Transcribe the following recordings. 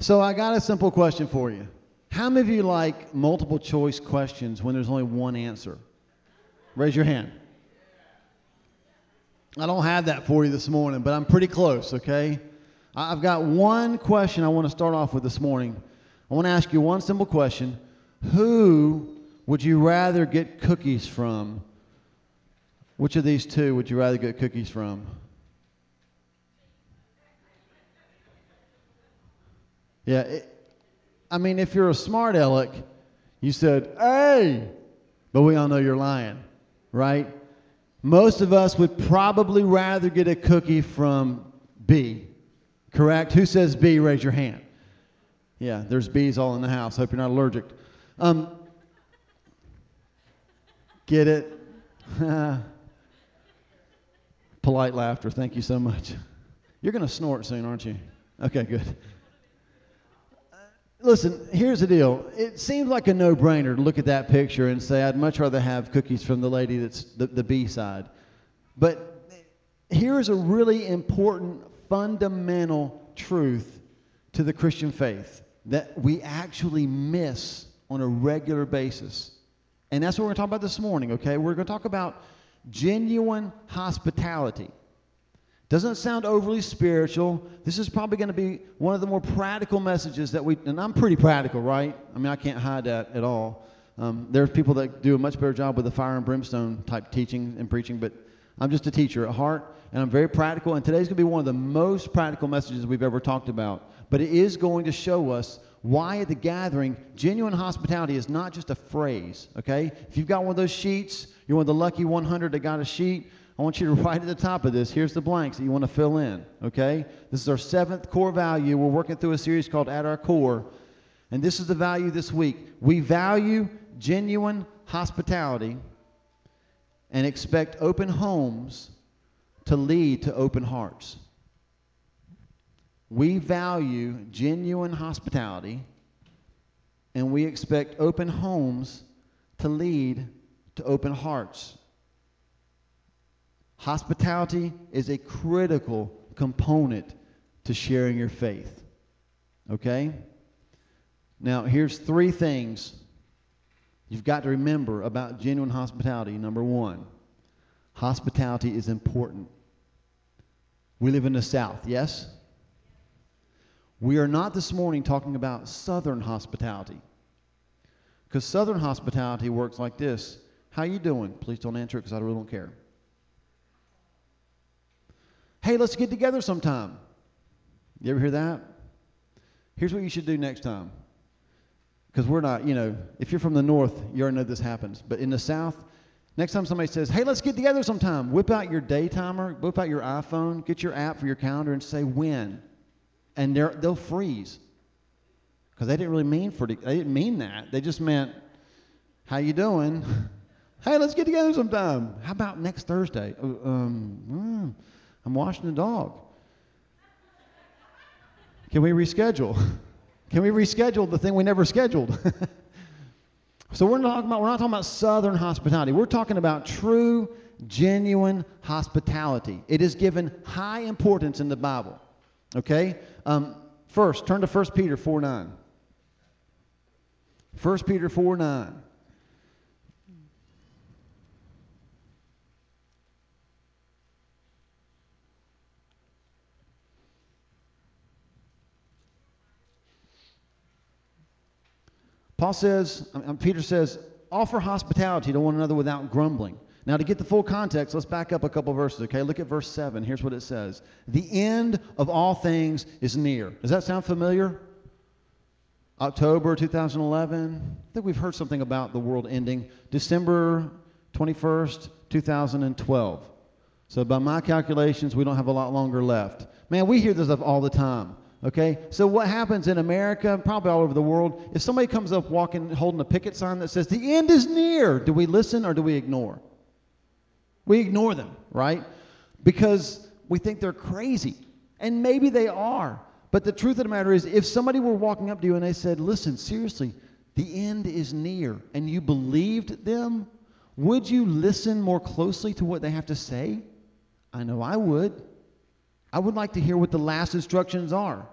So I got a simple question for you. How many of you like multiple choice questions when there's only one answer? Raise your hand. I don't have that for you this morning, but I'm pretty close, okay? I've got one question I want to start off with this morning. I want to ask you one simple question Who would you rather get cookies from? Which of these two would you rather get cookies from? Yeah, it, I mean, if you're a smart aleck, you said, hey, but we all know you're lying, right? Most of us would probably rather get a cookie from B, correct? Who says B? Raise your hand. Yeah, there's bees all in the house. Hope you're not allergic. Um, get it? Polite laughter. Thank you so much. You're going to snort soon, aren't you? Okay, good. Listen, here's the deal. It seems like a no brainer to look at that picture and say, I'd much rather have cookies from the lady that's the, the B side. But here's a really important, fundamental truth to the Christian faith that we actually miss on a regular basis. And that's what we're going to talk about this morning, okay? We're going to talk about genuine hospitality. Doesn't sound overly spiritual. This is probably going to be one of the more practical messages that we, and I'm pretty practical, right? I mean, I can't hide that at all. Um, there's people that do a much better job with the fire and brimstone type teaching and preaching, but I'm just a teacher at heart, and I'm very practical. And today's going to be one of the most practical messages we've ever talked about. But it is going to show us why at the gathering, genuine hospitality is not just a phrase, okay? If you've got one of those sheets, you're one of the lucky 100 that got a sheet, I want you to write at the top of this. Here's the blanks that you want to fill in, okay? This is our seventh core value. We're working through a series called At Our Core. And this is the value this week. We value genuine hospitality and expect open homes to lead to open hearts. We value genuine hospitality and we expect open homes to lead to open hearts. Hospitality is a critical component to sharing your faith. Okay? Now, here's three things you've got to remember about genuine hospitality. Number one, hospitality is important. We live in the South, yes? We are not this morning talking about Southern hospitality. Because Southern hospitality works like this. How you doing? Please don't answer it because I really don't care. Hey, let's get together sometime. You ever hear that? Here's what you should do next time. Because we're not, you know, if you're from the north, you already know this happens. But in the south, next time somebody says, hey, let's get together sometime, whip out your day timer, whip out your iPhone, get your app for your calendar, and say when. And they'll freeze. Because they didn't really mean for. They didn't mean that. They just meant, how you doing? hey, let's get together sometime. How about next Thursday? Uh, um, hmm. I'm washing the dog. Can we reschedule? Can we reschedule the thing we never scheduled? so we're not talking about we're not talking about southern hospitality. We're talking about true, genuine hospitality. It is given high importance in the Bible. Okay? Um, first, turn to 1 Peter 4 9. 1 Peter 4 9. Paul says, um, Peter says, offer hospitality to one another without grumbling. Now, to get the full context, let's back up a couple verses, okay? Look at verse 7. Here's what it says The end of all things is near. Does that sound familiar? October 2011. I think we've heard something about the world ending. December 21st, 2012. So, by my calculations, we don't have a lot longer left. Man, we hear this stuff all the time. Okay? So what happens in America, probably all over the world, if somebody comes up walking holding a picket sign that says the end is near, do we listen or do we ignore? We ignore them, right? Because we think they're crazy. And maybe they are. But the truth of the matter is, if somebody were walking up to you and they said, listen, seriously, the end is near, and you believed them, would you listen more closely to what they have to say? I know I would. I would like to hear what the last instructions are.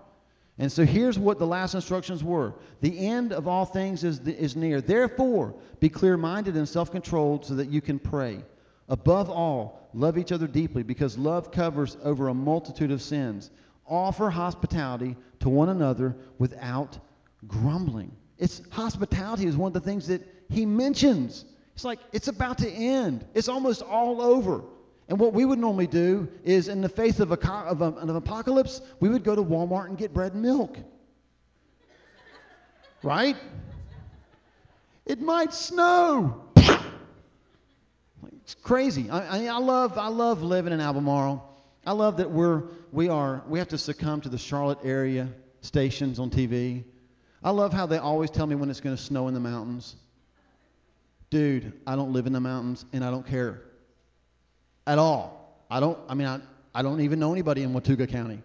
And so here's what the last instructions were The end of all things is, is near. Therefore, be clear minded and self controlled so that you can pray. Above all, love each other deeply because love covers over a multitude of sins. Offer hospitality to one another without grumbling. It's hospitality is one of the things that he mentions. It's like it's about to end. It's almost all over. And what we would normally do is, in the face of, a, of, a, an apocalypse, we would go to Walmart and get bread and milk. right? It might snow. It's crazy. I, I, I, love, I love living in Albemarle. I love that we're, we are, we have to succumb to the Charlotte area stations on TV. I love how they always tell me when it's going to snow in the mountains. Dude, I don't live in the mountains and I don't care at all. I don't, I mean, I, I don't even know anybody in Watauga County.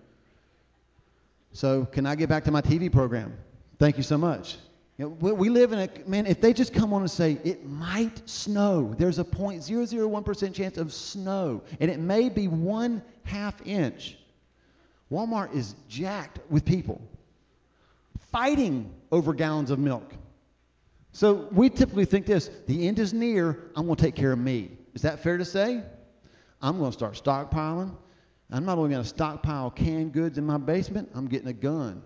So, can I get back to my TV program? Thank you so much. You know, we, we live in a, man, if they just come on and say, it might snow, there's a 0.001% chance of snow, and it may be one half inch. Walmart is jacked with people fighting over gallons of milk. So we typically think this the end is near, I'm going to take care of me. Is that fair to say? I'm going to start stockpiling. I'm not only going to stockpile canned goods in my basement, I'm getting a gun.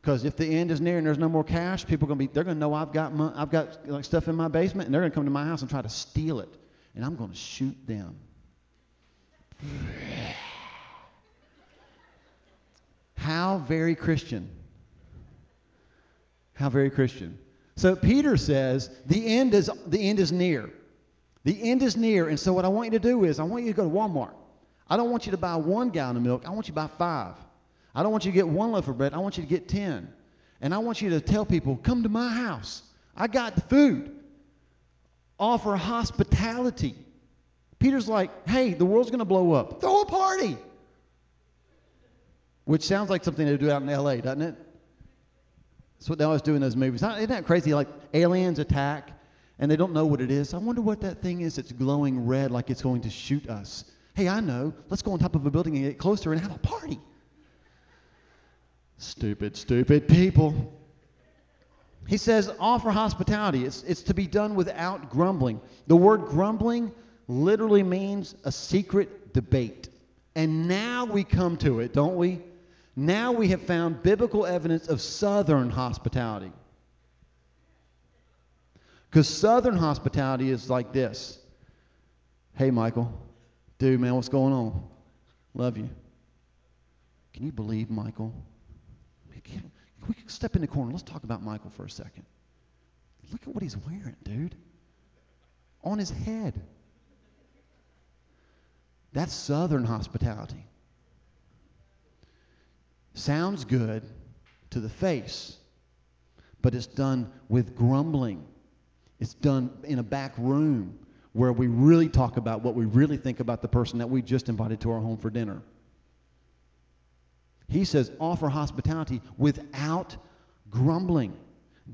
Because if the end is near and there's no more cash, people are going to be, they're going to know I've got, my, I've got like stuff in my basement and they're going to come to my house and try to steal it. And I'm going to shoot them. How very Christian. How very Christian. So Peter says the end is the end is near. The end is near, and so what I want you to do is I want you to go to Walmart. I don't want you to buy one gallon of milk. I want you to buy five. I don't want you to get one loaf of bread. I want you to get ten. And I want you to tell people, come to my house. I got the food. Offer hospitality. Peter's like, hey, the world's going to blow up. Throw a party. Which sounds like something they do out in LA, doesn't it? That's what they always do in those movies. Isn't that crazy? Like aliens attack and they don't know what it is. I wonder what that thing is that's glowing red like it's going to shoot us. Hey, I know. Let's go on top of a building and get closer and have a party. Stupid, stupid people. He says, offer hospitality. It's, it's to be done without grumbling. The word grumbling literally means a secret debate. And now we come to it, don't we? Now we have found biblical evidence of southern hospitality. Because Southern hospitality is like this Hey, Michael. Dude, man, what's going on? Love you. Can you believe Michael? Can we step in the corner? Let's talk about Michael for a second. Look at what he's wearing, dude. On his head. That's Southern hospitality. Sounds good to the face, but it's done with grumbling it's done in a back room where we really talk about what we really think about the person that we just invited to our home for dinner. He says, offer hospitality without grumbling.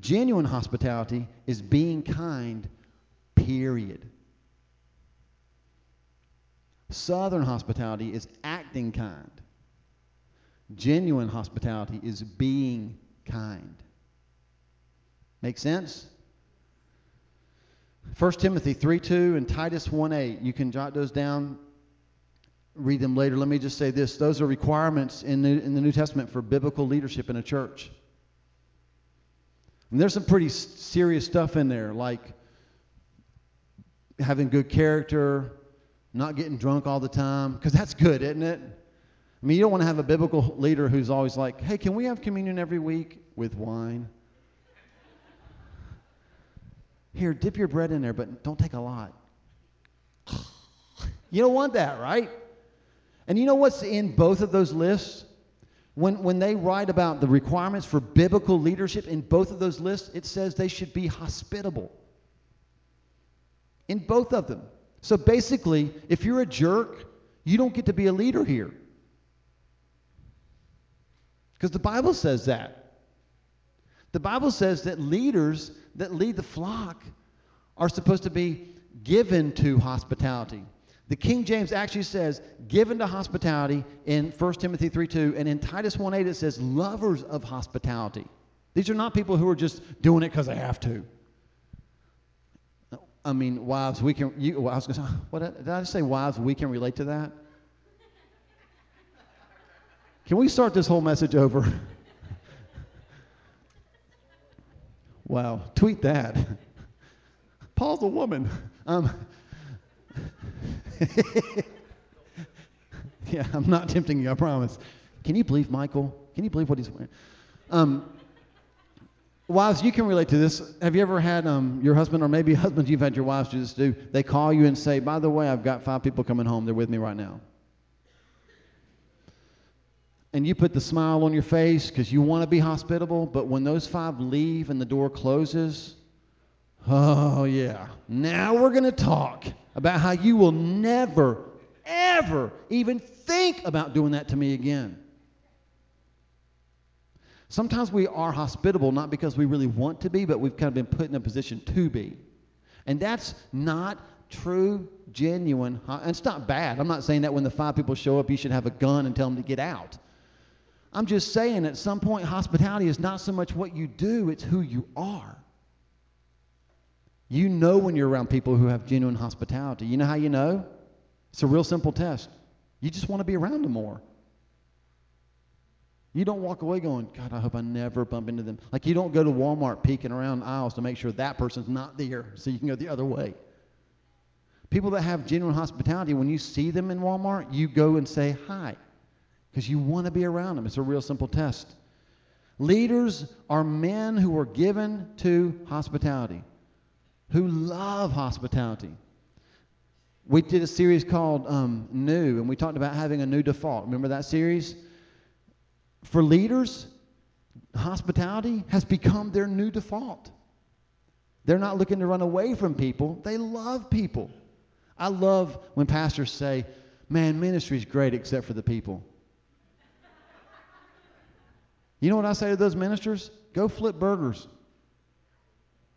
Genuine hospitality is being kind, period. Southern hospitality is acting kind. Genuine hospitality is being kind. Make sense? 1 Timothy 3 2 and Titus 1 8. You can jot those down, read them later. Let me just say this those are requirements in the, in the New Testament for biblical leadership in a church. And there's some pretty serious stuff in there, like having good character, not getting drunk all the time, because that's good, isn't it? I mean, you don't want to have a biblical leader who's always like, hey, can we have communion every week with wine? Here, dip your bread in there, but don't take a lot. you don't want that, right? And you know what's in both of those lists? When, when they write about the requirements for biblical leadership in both of those lists, it says they should be hospitable. In both of them. So basically, if you're a jerk, you don't get to be a leader here. Because the Bible says that. The Bible says that leaders that lead the flock are supposed to be given to hospitality. The King James actually says, given to hospitality in 1 Timothy 3 2, and in Titus 1 8 it says, lovers of hospitality. These are not people who are just doing it because they have to. I mean, wives, we can, you, well, I was going to what, did I say wives, we can relate to that? Can we start this whole message over? Wow, tweet that. Paul's a woman. Um, yeah, I'm not tempting you, I promise. Can you believe Michael? Can you believe what he's wearing? Um, wives, you can relate to this. Have you ever had um, your husband, or maybe husbands you've had your wives do this do, they call you and say, by the way, I've got five people coming home. They're with me right now. And you put the smile on your face because you want to be hospitable, but when those five leave and the door closes, oh, yeah, now we're going to talk about how you will never, ever even think about doing that to me again. Sometimes we are hospitable not because we really want to be, but we've kind of been put in a position to be. And that's not true, genuine. And it's not bad. I'm not saying that when the five people show up, you should have a gun and tell them to get out. I'm just saying at some point, hospitality is not so much what you do, it's who you are. You know when you're around people who have genuine hospitality. You know how you know? It's a real simple test. You just want to be around them more. You don't walk away going, God, I hope I never bump into them. Like you don't go to Walmart peeking around aisles to make sure that person's not there so you can go the other way. People that have genuine hospitality, when you see them in Walmart, you go and say hi because you want to be around them. It's a real simple test. Leaders are men who are given to hospitality who love hospitality. We did a series called um, New, and we talked about having a new default. Remember that series? For leaders, hospitality has become their new default. They're not looking to run away from people, they love people. I love when pastors say, Man, ministry is great except for the people. You know what I say to those ministers? Go flip burgers.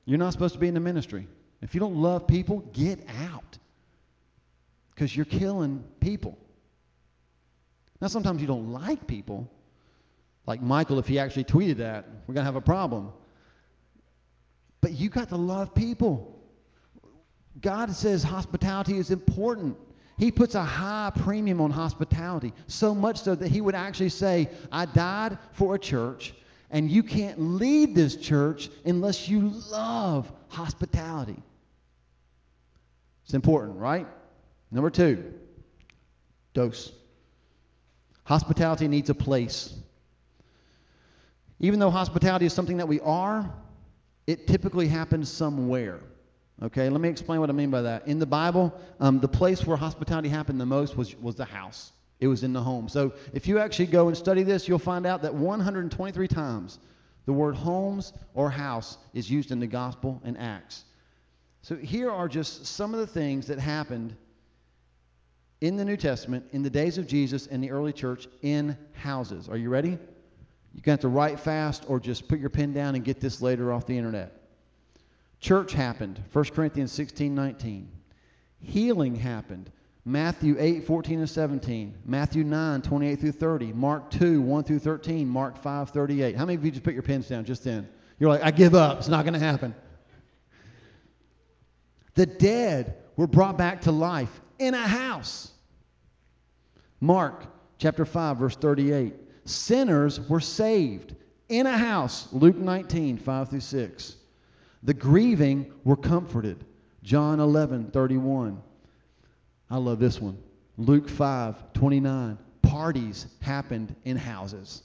You're not supposed to be in the ministry. If you don't love people, get out. Because you're killing people. Now, sometimes you don't like people. Like Michael, if he actually tweeted that, we're going to have a problem. But you got to love people. God says hospitality is important. He puts a high premium on hospitality, so much so that he would actually say, I died for a church and you can't lead this church unless you love hospitality. It's important, right? Number two, dose. Hospitality needs a place. Even though hospitality is something that we are, it typically happens somewhere. Okay, let me explain what I mean by that. In the Bible, um, the place where hospitality happened the most was, was the house. It was in the home. So if you actually go and study this, you'll find out that 123 times the word homes or house is used in the gospel and Acts. So here are just some of the things that happened in the New Testament in the days of Jesus and the early church in houses. Are you ready? You have to write fast or just put your pen down and get this later off the internet. Church happened, 1 Corinthians 16, 19. Healing happened, Matthew 8, 14 and 17. Matthew 9, 28 through 30. Mark 2, 1 through 13. Mark 5, 38. How many of you just put your pens down just then? You're like, I give up. It's not going to happen. The dead were brought back to life in a house. Mark chapter 5, verse 38. Sinners were saved in a house. Luke 19, 5 through 6. The grieving were comforted. John 11, 31. I love this one. Luke 5 29. Parties happened in houses.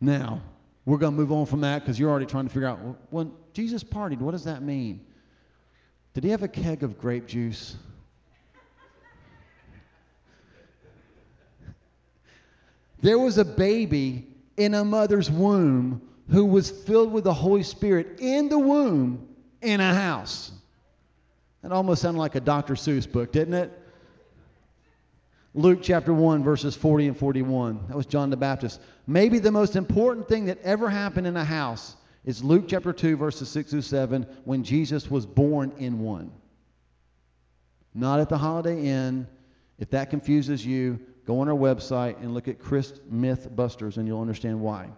Now, we're going to move on from that because you're already trying to figure out when Jesus partied, what does that mean? Did he have a keg of grape juice? There was a baby in a mother's womb who was filled with the Holy Spirit in the womb in a house. That almost sounded like a Dr. Seuss book, didn't it? Luke chapter 1, verses 40 and 41. That was John the Baptist. Maybe the most important thing that ever happened in a house is Luke chapter 2, verses 6 through 7, when Jesus was born in one. Not at the Holiday Inn. If that confuses you, go on our website and look at Christmas Mythbusters, and you'll understand why.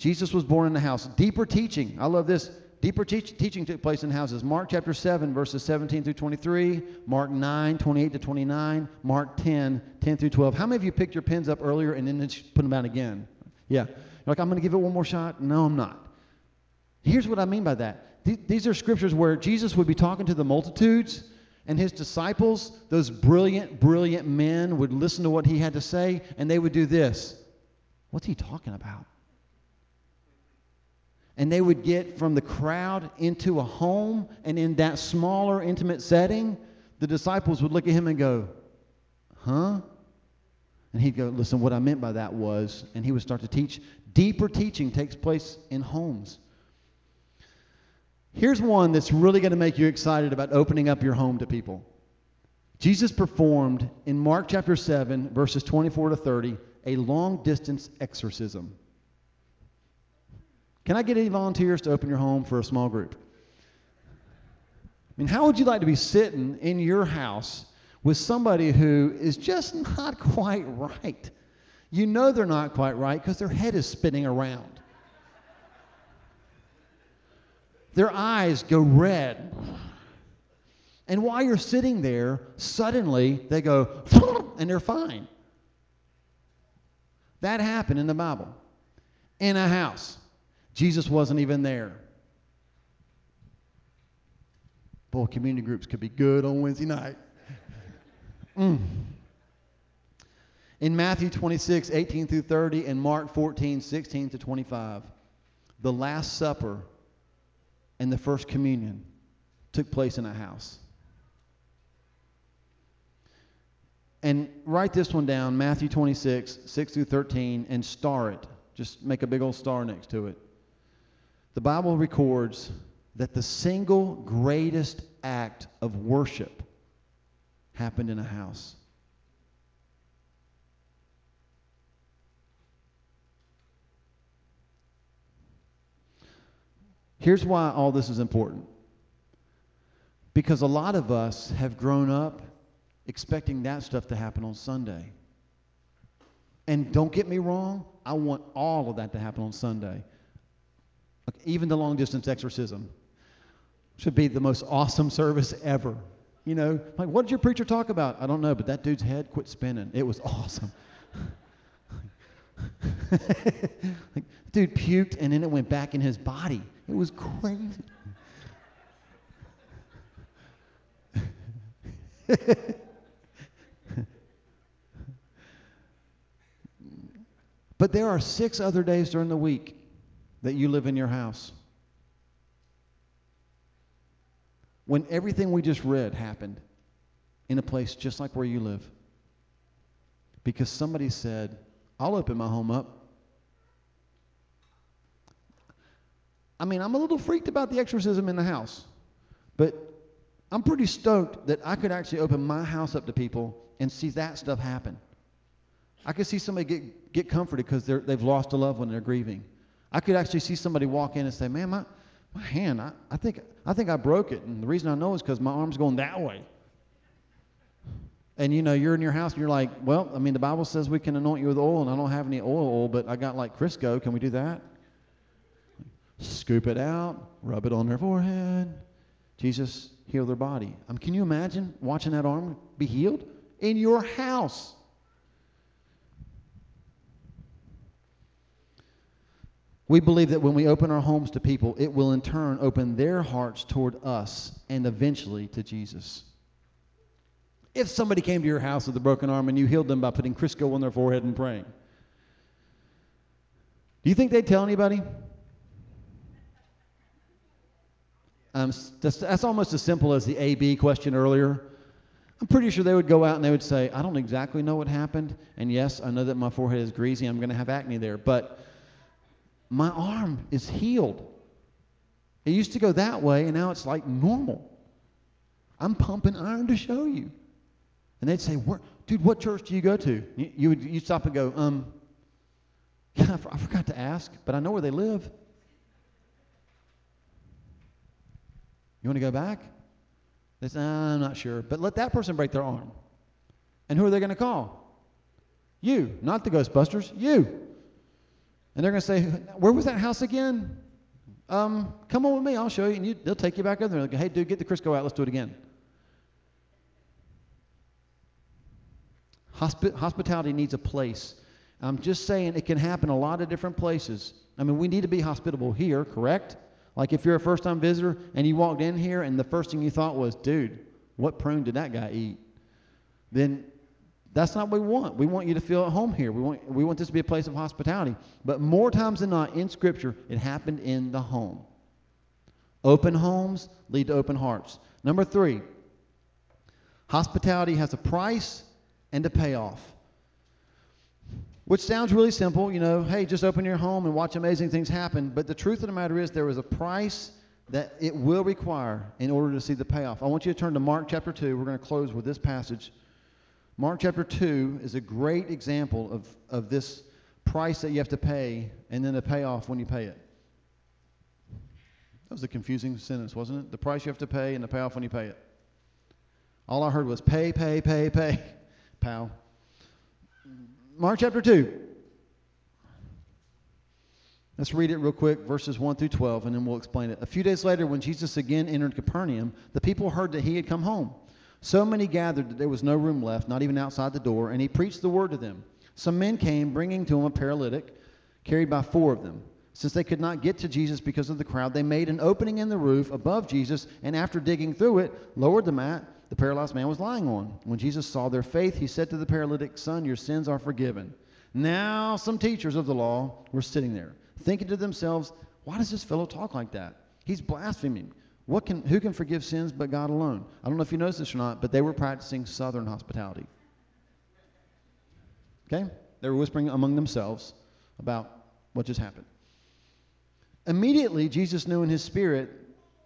Jesus was born in the house. Deeper teaching. I love this. Deeper teach, teaching took place in houses. Mark chapter 7, verses 17 through 23, Mark 9, 28 to 29, Mark 10, 10 through 12. How many of you picked your pens up earlier and then put them out again? Yeah. You're like, I'm going to give it one more shot? No, I'm not. Here's what I mean by that. These are scriptures where Jesus would be talking to the multitudes, and his disciples, those brilliant, brilliant men, would listen to what he had to say, and they would do this. What's he talking about? And they would get from the crowd into a home, and in that smaller, intimate setting, the disciples would look at him and go, Huh? And he'd go, Listen, what I meant by that was, and he would start to teach. Deeper teaching takes place in homes. Here's one that's really going to make you excited about opening up your home to people. Jesus performed in Mark chapter 7, verses 24 to 30, a long distance exorcism. Can I get any volunteers to open your home for a small group? I mean, how would you like to be sitting in your house with somebody who is just not quite right? You know they're not quite right because their head is spinning around. Their eyes go red. And while you're sitting there, suddenly they go, and they're fine. That happened in the Bible. In a house. Jesus wasn't even there. Boy, community groups could be good on Wednesday night. Mm. In Matthew 26, 18 through 30, and Mark 14, 16 to 25, the Last Supper and the First Communion took place in a house. And write this one down Matthew 26, 6 through 13, and star it. Just make a big old star next to it the Bible records that the single greatest act of worship happened in a house. Here's why all this is important. Because a lot of us have grown up expecting that stuff to happen on Sunday. And don't get me wrong, I want all of that to happen on Sunday. Even the long distance exorcism should be the most awesome service ever. You know, like, what did your preacher talk about? I don't know, but that dude's head quit spinning. It was awesome. like, dude puked and then it went back in his body. It was crazy. but there are six other days during the week that you live in your house. When everything we just read happened in a place just like where you live. Because somebody said, I'll open my home up. I mean, I'm a little freaked about the exorcism in the house, but I'm pretty stoked that I could actually open my house up to people and see that stuff happen. I could see somebody get, get comforted because they've lost a loved one and they're grieving. I could actually see somebody walk in and say, man, my, my hand, I, I, think, I think I broke it. And the reason I know is because my arm's going that way. And you know, you're in your house and you're like, well, I mean, the Bible says we can anoint you with oil, and I don't have any oil, oil but I got like Crisco. Can we do that? Scoop it out, rub it on their forehead. Jesus heal their body. Um, can you imagine watching that arm be healed in your house? We believe that when we open our homes to people, it will in turn open their hearts toward us and eventually to Jesus. If somebody came to your house with a broken arm and you healed them by putting Crisco on their forehead and praying, do you think they'd tell anybody? Um, that's, that's almost as simple as the AB question earlier. I'm pretty sure they would go out and they would say, I don't exactly know what happened. And yes, I know that my forehead is greasy. I'm going to have acne there. But my arm is healed. It used to go that way, and now it's like normal. I'm pumping iron to show you. And they'd say, dude, what church do you go to? You, you would stop and go, um, yeah, I forgot to ask, but I know where they live. You want to go back? They say, I'm not sure. But let that person break their arm. And who are they going to call? You, not the Ghostbusters, you. And they're going to say, Where was that house again? Um, come on with me, I'll show you. And you, they'll take you back over there. Like, hey, dude, get the Crisco out. Let's do it again. Hospi- hospitality needs a place. I'm just saying it can happen a lot of different places. I mean, we need to be hospitable here, correct? Like if you're a first time visitor and you walked in here and the first thing you thought was, dude, what prune did that guy eat? Then that's not what we want. We want you to feel at home here. We want, we want this to be a place of hospitality. But more times than not in Scripture, it happened in the home. Open homes lead to open hearts. Number three, hospitality has a price and a payoff. Which sounds really simple, you know, hey, just open your home and watch amazing things happen. But the truth of the matter is, there is a price that it will require in order to see the payoff. I want you to turn to Mark chapter 2. We're going to close with this passage. Mark chapter 2 is a great example of, of this price that you have to pay and then the payoff when you pay it. That was a confusing sentence, wasn't it? The price you have to pay and the payoff when you pay it. All I heard was pay, pay, pay, pay. Pal. Mark chapter 2. Let's read it real quick, verses 1 through 12, and then we'll explain it. A few days later, when Jesus again entered Capernaum, the people heard that he had come home. So many gathered that there was no room left, not even outside the door, and he preached the word to them. Some men came, bringing to him a paralytic, carried by four of them. Since they could not get to Jesus because of the crowd, they made an opening in the roof above Jesus, and after digging through it, lowered the mat the paralyzed man was lying on. When Jesus saw their faith, he said to the paralytic, Son, your sins are forgiven. Now, some teachers of the law were sitting there, thinking to themselves, Why does this fellow talk like that? He's blaspheming. What can, who can forgive sins but God alone? I don't know if you noticed this or not, but they were practicing southern hospitality. Okay? They were whispering among themselves about what just happened. Immediately, Jesus knew in his spirit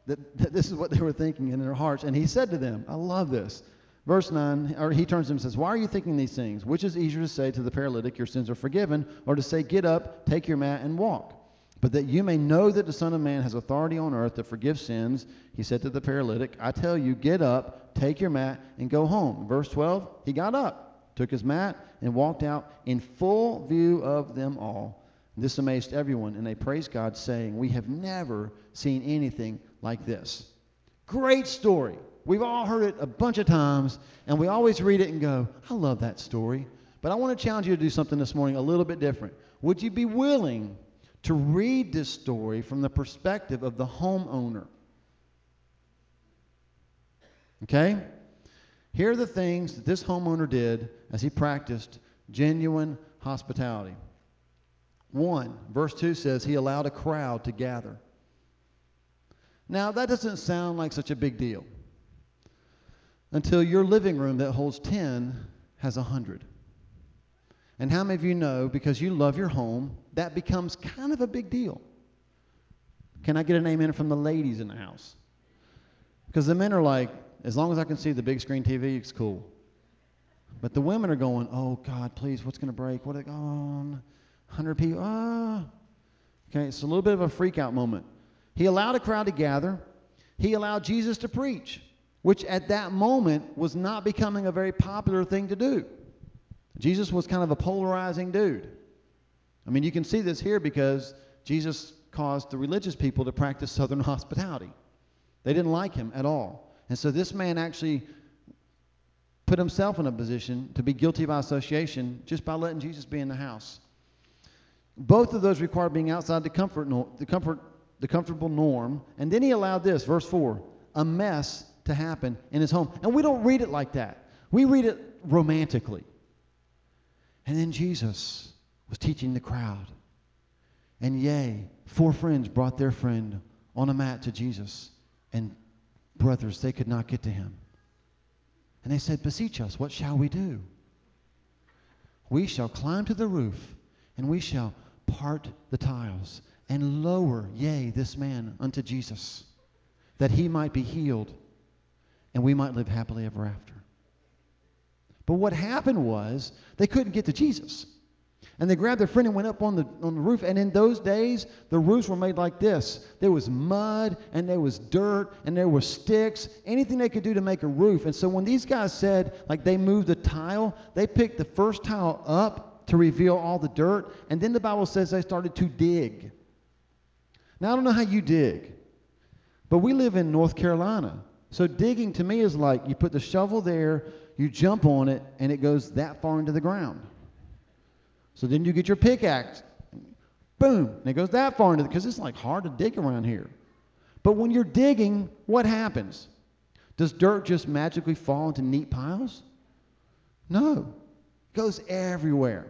that, that this is what they were thinking in their hearts. And he said to them, I love this. Verse 9, or he turns to them and says, Why are you thinking these things? Which is easier to say to the paralytic, Your sins are forgiven, or to say, Get up, take your mat, and walk? But that you may know that the Son of Man has authority on earth to forgive sins, he said to the paralytic, I tell you, get up, take your mat, and go home. Verse 12, he got up, took his mat, and walked out in full view of them all. This amazed everyone, and they praised God, saying, We have never seen anything like this. Great story. We've all heard it a bunch of times, and we always read it and go, I love that story. But I want to challenge you to do something this morning a little bit different. Would you be willing to read this story from the perspective of the homeowner? Okay? Here are the things that this homeowner did as he practiced genuine hospitality. 1, verse 2 says, He allowed a crowd to gather. Now, that doesn't sound like such a big deal until your living room that holds 10 has 100. And how many of you know, because you love your home, that becomes kind of a big deal? Can I get an amen from the ladies in the house? Because the men are like, as long as I can see the big screen TV, it's cool. But the women are going, oh God, please, what's going to break? What are they going? 100 people. Ah. Okay, it's a little bit of a freak out moment. He allowed a crowd to gather. He allowed Jesus to preach, which at that moment was not becoming a very popular thing to do. Jesus was kind of a polarizing dude. I mean, you can see this here because Jesus caused the religious people to practice southern hospitality. They didn't like him at all. And so this man actually put himself in a position to be guilty by association just by letting Jesus be in the house. Both of those require being outside the comfort, the comfort the comfortable norm. And then he allowed this, verse 4, a mess to happen in his home. And we don't read it like that, we read it romantically. And then Jesus was teaching the crowd. And yea, four friends brought their friend on a mat to Jesus. And brothers, they could not get to him. And they said, Beseech us, what shall we do? We shall climb to the roof, and we shall part the tiles and lower, yea, this man unto Jesus, that he might be healed and we might live happily ever after. But what happened was they couldn't get to Jesus. And they grabbed their friend and went up on the, on the roof. And in those days, the roofs were made like this there was mud, and there was dirt, and there were sticks, anything they could do to make a roof. And so when these guys said, like, they moved the tile, they picked the first tile up to reveal all the dirt. And then the Bible says they started to dig. Now, I don't know how you dig, but we live in North Carolina. So digging to me is like you put the shovel there, you jump on it, and it goes that far into the ground. So then you get your pickaxe, boom, and it goes that far into it because it's like hard to dig around here. But when you're digging, what happens? Does dirt just magically fall into neat piles? No, it goes everywhere.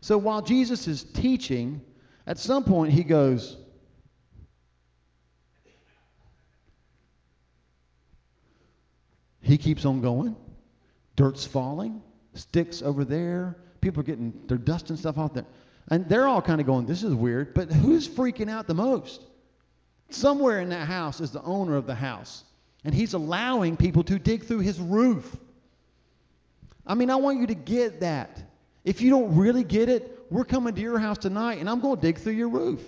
So while Jesus is teaching, at some point he goes, He keeps on going. Dirt's falling, sticks over there, people are getting, they're dusting stuff off there. And they're all kind of going, this is weird, but who's freaking out the most? Somewhere in that house is the owner of the house, and he's allowing people to dig through his roof. I mean, I want you to get that. If you don't really get it, we're coming to your house tonight, and I'm going to dig through your roof.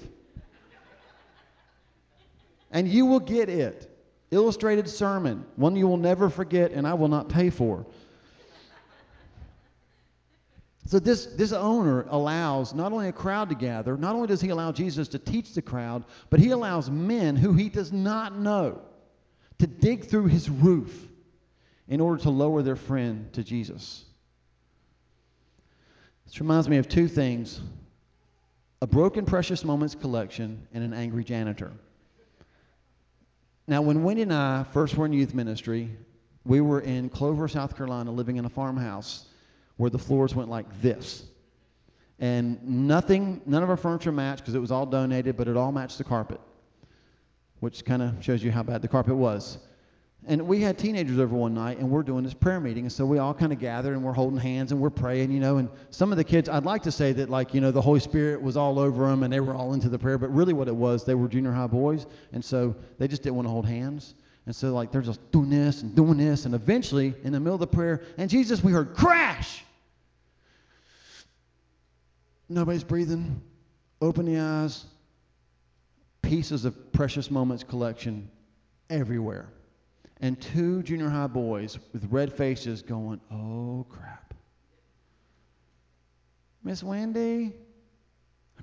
and you will get it. Illustrated sermon, one you will never forget, and I will not pay for. So this, this owner allows not only a crowd to gather, not only does he allow Jesus to teach the crowd, but he allows men who he does not know to dig through his roof in order to lower their friend to Jesus. This reminds me of two things a broken precious moments collection and an angry janitor. Now, when Wendy and I first were in youth ministry, we were in Clover, South Carolina, living in a farmhouse where the floors went like this. And nothing, none of our furniture matched because it was all donated, but it all matched the carpet, which kind of shows you how bad the carpet was. And we had teenagers over one night, and we're doing this prayer meeting, and so we all kind of gathered and we're holding hands and we're praying, you know. And some of the kids, I'd like to say that, like, you know, the Holy Spirit was all over them and they were all into the prayer, but really what it was, they were junior high boys, and so they just didn't want to hold hands. And so, like, they're just doing this and doing this, and eventually, in the middle of the prayer, and Jesus, we heard crash. Nobody's breathing. Open the eyes. Pieces of precious moments collection everywhere. And two junior high boys with red faces going, oh crap. Miss Wendy,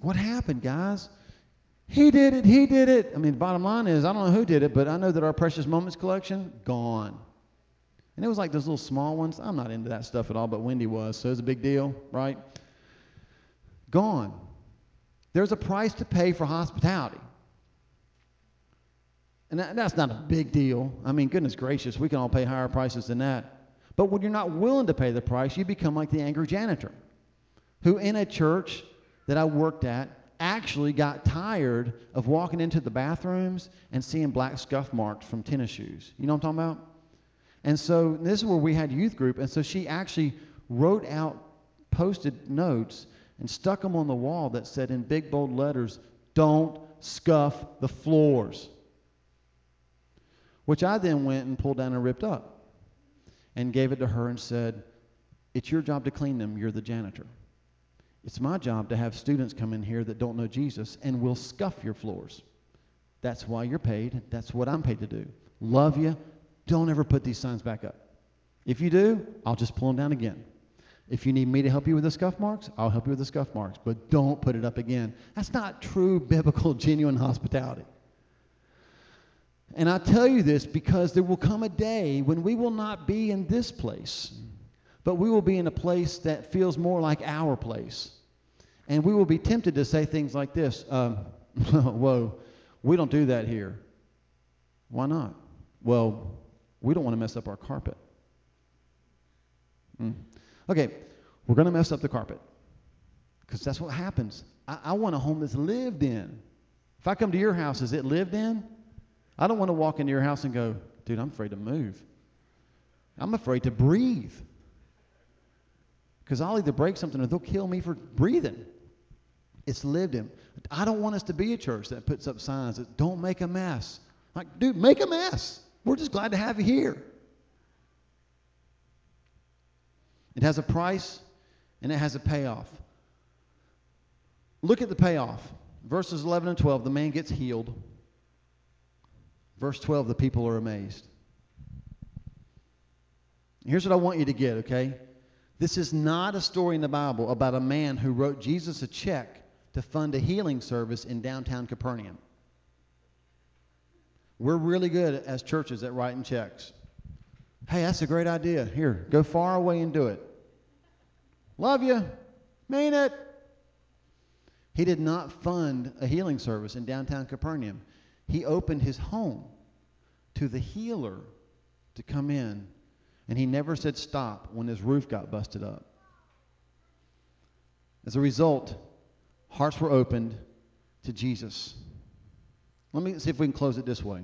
what happened, guys? He did it. He did it. I mean, bottom line is, I don't know who did it, but I know that our Precious Moments collection, gone. And it was like those little small ones. I'm not into that stuff at all, but Wendy was, so it was a big deal, right? Gone. There's a price to pay for hospitality. And that, that's not a big deal. I mean, goodness gracious, we can all pay higher prices than that. But when you're not willing to pay the price, you become like the angry janitor, who in a church that I worked at actually got tired of walking into the bathrooms and seeing black scuff marks from tennis shoes. You know what I'm talking about? And so this is where we had youth group, and so she actually wrote out Post-it notes and stuck them on the wall that said in big bold letters, "Don't scuff the floors." Which I then went and pulled down and ripped up and gave it to her and said, "It's your job to clean them. You're the janitor." It's my job to have students come in here that don't know Jesus and will scuff your floors. That's why you're paid. That's what I'm paid to do. Love you. Don't ever put these signs back up. If you do, I'll just pull them down again. If you need me to help you with the scuff marks, I'll help you with the scuff marks, but don't put it up again. That's not true biblical, genuine hospitality. And I tell you this because there will come a day when we will not be in this place but we will be in a place that feels more like our place. And we will be tempted to say things like this um, Whoa, we don't do that here. Why not? Well, we don't want to mess up our carpet. Mm. Okay, we're going to mess up the carpet because that's what happens. I, I want a home that's lived in. If I come to your house, is it lived in? I don't want to walk into your house and go, dude, I'm afraid to move. I'm afraid to breathe because I'll either break something or they'll kill me for breathing. It's lived in. I don't want us to be a church that puts up signs that don't make a mess. Like, dude, make a mess. We're just glad to have you here. It has a price and it has a payoff. Look at the payoff. Verses 11 and 12, the man gets healed. Verse 12, the people are amazed. Here's what I want you to get, okay? This is not a story in the Bible about a man who wrote Jesus a check to fund a healing service in downtown Capernaum. We're really good as churches at writing checks. Hey, that's a great idea. Here, go far away and do it. Love you. Mean it. He did not fund a healing service in downtown Capernaum. He opened his home to the healer to come in, and he never said stop when his roof got busted up. As a result, hearts were opened to Jesus. Let me see if we can close it this way.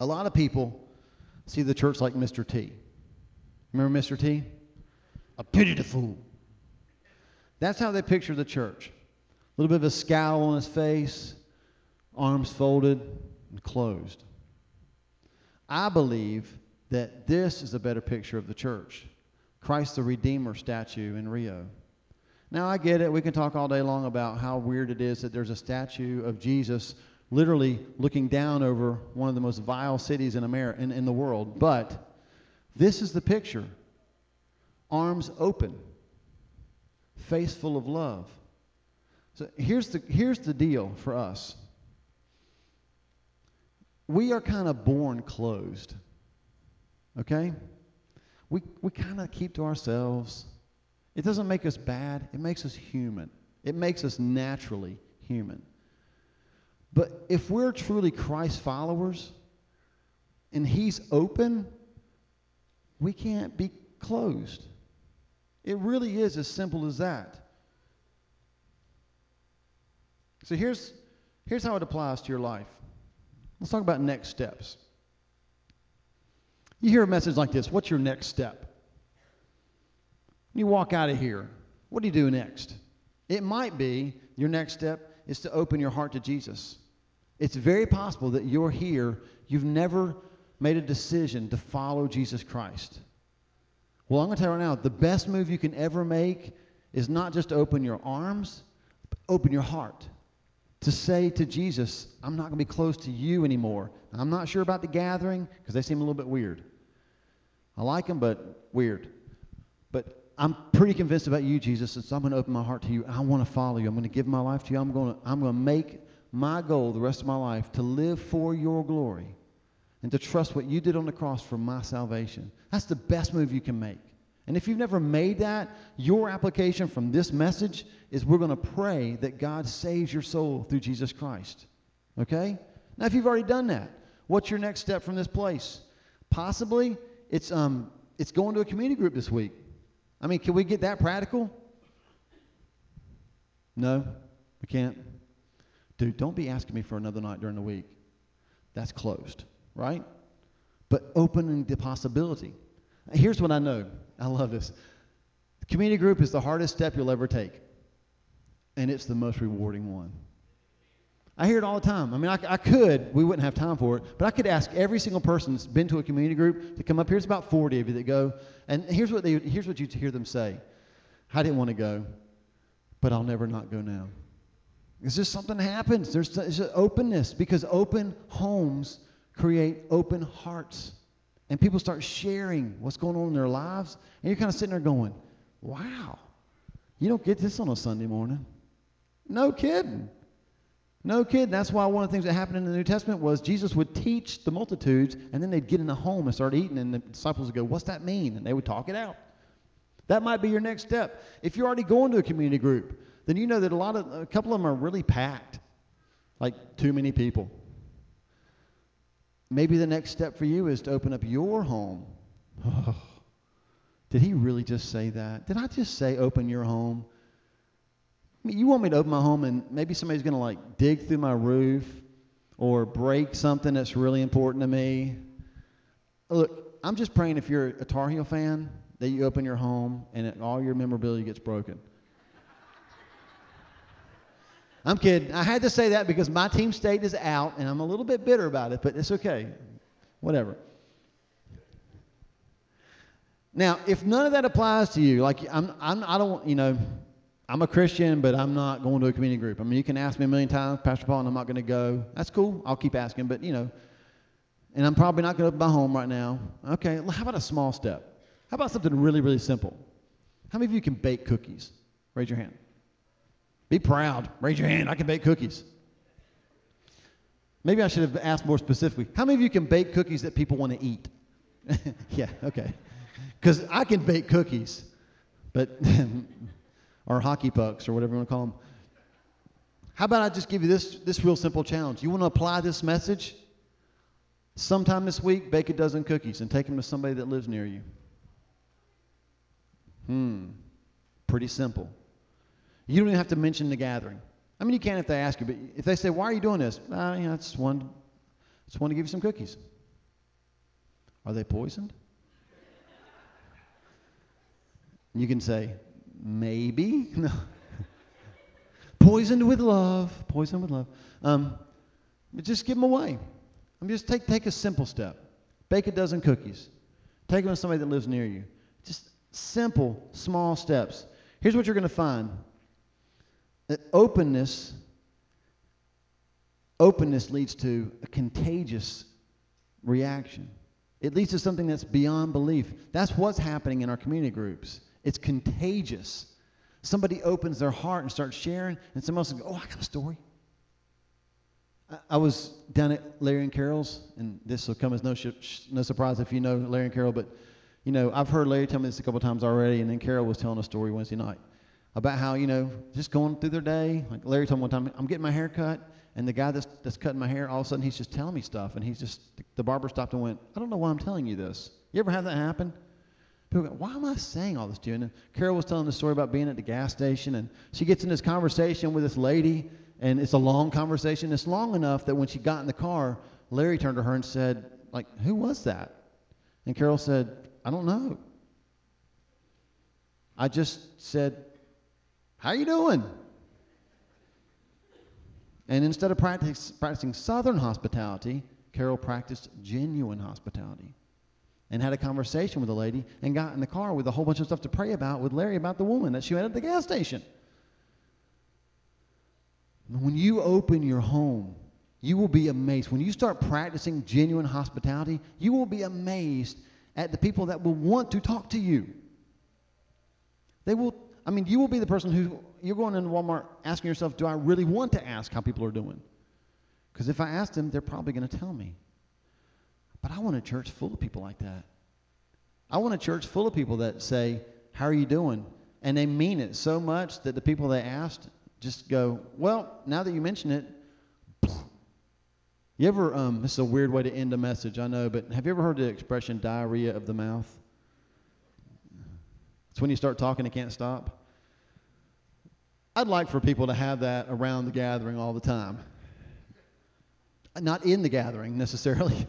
A lot of people see the church like Mr. T. Remember Mr. T? A pity fool. That's how they picture the church. A little bit of a scowl on his face, arms folded and closed. I believe that this is a better picture of the church. Christ the Redeemer statue in Rio. Now, I get it. We can talk all day long about how weird it is that there's a statue of Jesus literally looking down over one of the most vile cities in, America, in, in the world. But this is the picture arms open, face full of love. So here's the, here's the deal for us we are kind of born closed. Okay? We, we kind of keep to ourselves. It doesn't make us bad, it makes us human. It makes us naturally human. But if we're truly Christ followers and He's open, we can't be closed. It really is as simple as that. So here's, here's how it applies to your life. Let's talk about next steps. You hear a message like this What's your next step? You walk out of here. What do you do next? It might be your next step is to open your heart to Jesus. It's very possible that you're here, you've never made a decision to follow Jesus Christ. Well, I'm going to tell you right now the best move you can ever make is not just open your arms, open your heart. To say to Jesus, I'm not going to be close to you anymore. I'm not sure about the gathering because they seem a little bit weird. I like them, but weird. But I'm pretty convinced about you, Jesus, and so I'm going to open my heart to you. I want to follow you. I'm going to give my life to you. I'm going to, I'm going to make my goal the rest of my life to live for your glory and to trust what you did on the cross for my salvation. That's the best move you can make. And if you've never made that, your application from this message is we're going to pray that God saves your soul through Jesus Christ. Okay? Now, if you've already done that, what's your next step from this place? Possibly it's, um, it's going to a community group this week. I mean, can we get that practical? No, we can't. Dude, don't be asking me for another night during the week. That's closed, right? But opening the possibility. Here's what I know. I love this. Community group is the hardest step you'll ever take, and it's the most rewarding one. I hear it all the time. I mean, I, I, could, we wouldn't have time for it, but I could ask every single person that's been to a community group to come up here. It's about 40 of you that go, and here's what, they, here's what you hear them say I didn't want to go, but I'll never not go now. It's just something happens. There's, openness because open homes create open hearts. And people start sharing what's going on in their lives. And you're kind of sitting there going, wow, you don't get this on a Sunday morning. No kidding. No kidding. That's why one of the things that happened in the New Testament was Jesus would teach the multitudes, and then they'd get in a home and start eating, and the disciples would go, What's that mean? And they would talk it out. That might be your next step. If you're already going to a community group, then you know that a lot of a couple of them are really packed, like too many people. Maybe the next step for you is to open up your home. Oh, did he really just say that? Did I just say open your home? I mean, you want me to open my home and maybe somebody's going to like dig through my roof or break something that's really important to me? Look, I'm just praying if you're a Tar Heel fan that you open your home and all your memorabilia gets broken. I'm kidding. I had to say that because my team state is out, and I'm a little bit bitter about it, but it's okay. Whatever. Now, if none of that applies to you, like I'm, I'm I don't, you know, I'm a Christian, but I'm not going to a community group. I mean, you can ask me a million times, Pastor Paul, and I'm not going to go. That's cool. I'll keep asking, but you know, and I'm probably not going to my home right now. Okay, how about a small step? How about something really, really simple? How many of you can bake cookies? Raise your hand. Be proud. Raise your hand. I can bake cookies. Maybe I should have asked more specifically. How many of you can bake cookies that people want to eat? yeah, okay. Because I can bake cookies, but or hockey pucks or whatever you want to call them. How about I just give you this this real simple challenge? You want to apply this message? Sometime this week, bake a dozen cookies and take them to somebody that lives near you. Hmm. Pretty simple. You don't even have to mention the gathering. I mean, you can if they ask you, but if they say, "Why are you doing this?" Uh, you know, I just want, just want to give you some cookies. Are they poisoned? You can say, maybe. No. poisoned with love. Poisoned with love. Um, just give them away. I mean, just take, take a simple step. Bake a dozen cookies. Take them to somebody that lives near you. Just simple, small steps. Here's what you're going to find openness openness leads to a contagious reaction. It leads to something that's beyond belief. That's what's happening in our community groups. It's contagious. Somebody opens their heart and starts sharing, and someone else goes, Oh, I got a story. I, was down at Larry and Carol's, and this will come as no, sh- no surprise if you know Larry and Carol, but you know, I've heard Larry tell me this a couple times already, and then Carol was telling a story Wednesday night about how, you know, just going through their day. Like Larry told me one time, I'm getting my hair cut, and the guy that's, that's cutting my hair, all of a sudden he's just telling me stuff, and he's just, the barber stopped and went, I don't know why I'm telling you this. You ever have that happen? People go, why am I saying all this to you? And Carol was telling the story about being at the gas station, and she gets in this conversation with this lady, and it's a long conversation. It's long enough that when she got in the car, Larry turned to her and said, like, who was that? And Carol said, I don't know. I just said, how you doing? And instead of practice, practicing southern hospitality, Carol practiced genuine hospitality and had a conversation with the lady and got in the car with a whole bunch of stuff to pray about with Larry about the woman that she met at the gas station. When you open your home, you will be amazed. When you start practicing genuine hospitality, you will be amazed at the people that will want to talk to you. They will, I mean, you will be the person who, you're going into Walmart asking yourself, do I really want to ask how people are doing? Because if I ask them, they're probably going to tell me. But I want a church full of people like that. I want a church full of people that say, How are you doing? And they mean it so much that the people they asked just go, Well, now that you mention it, you ever, um, this is a weird way to end a message, I know, but have you ever heard the expression diarrhea of the mouth? It's when you start talking and can't stop. I'd like for people to have that around the gathering all the time. Not in the gathering necessarily,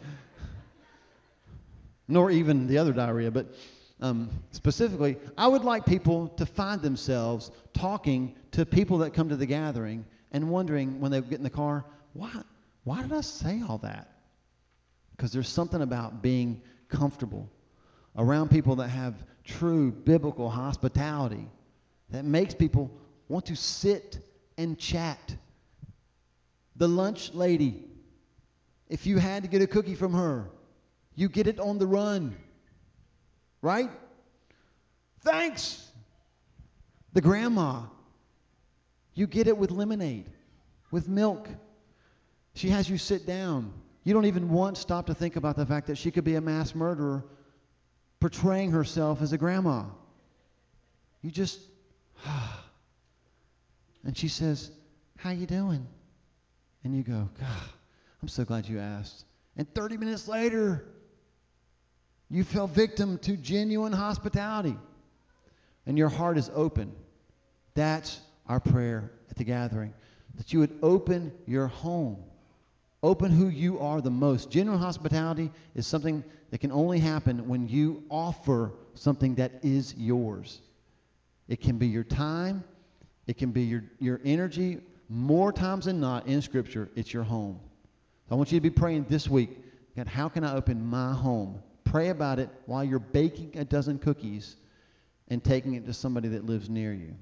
nor even the other diarrhea, but um, specifically, I would like people to find themselves talking to people that come to the gathering and wondering when they get in the car, why, why did I say all that? Because there's something about being comfortable around people that have true biblical hospitality that makes people want to sit and chat. The lunch lady, if you had to get a cookie from her, you get it on the run. Right? Thanks. The grandma, you get it with lemonade, with milk. She has you sit down. You don't even once stop to think about the fact that she could be a mass murderer portraying herself as a grandma. You just and she says, "How you doing?" And you go, "God, I'm so glad you asked." And 30 minutes later, you fell victim to genuine hospitality. And your heart is open. That's our prayer at the gathering. That you would open your home. Open who you are the most. Genuine hospitality is something that can only happen when you offer something that is yours. It can be your time, it can be your, your energy. More times than not in Scripture, it's your home. I want you to be praying this week God, how can I open my home Pray about it while you're baking a dozen cookies and taking it to somebody that lives near you.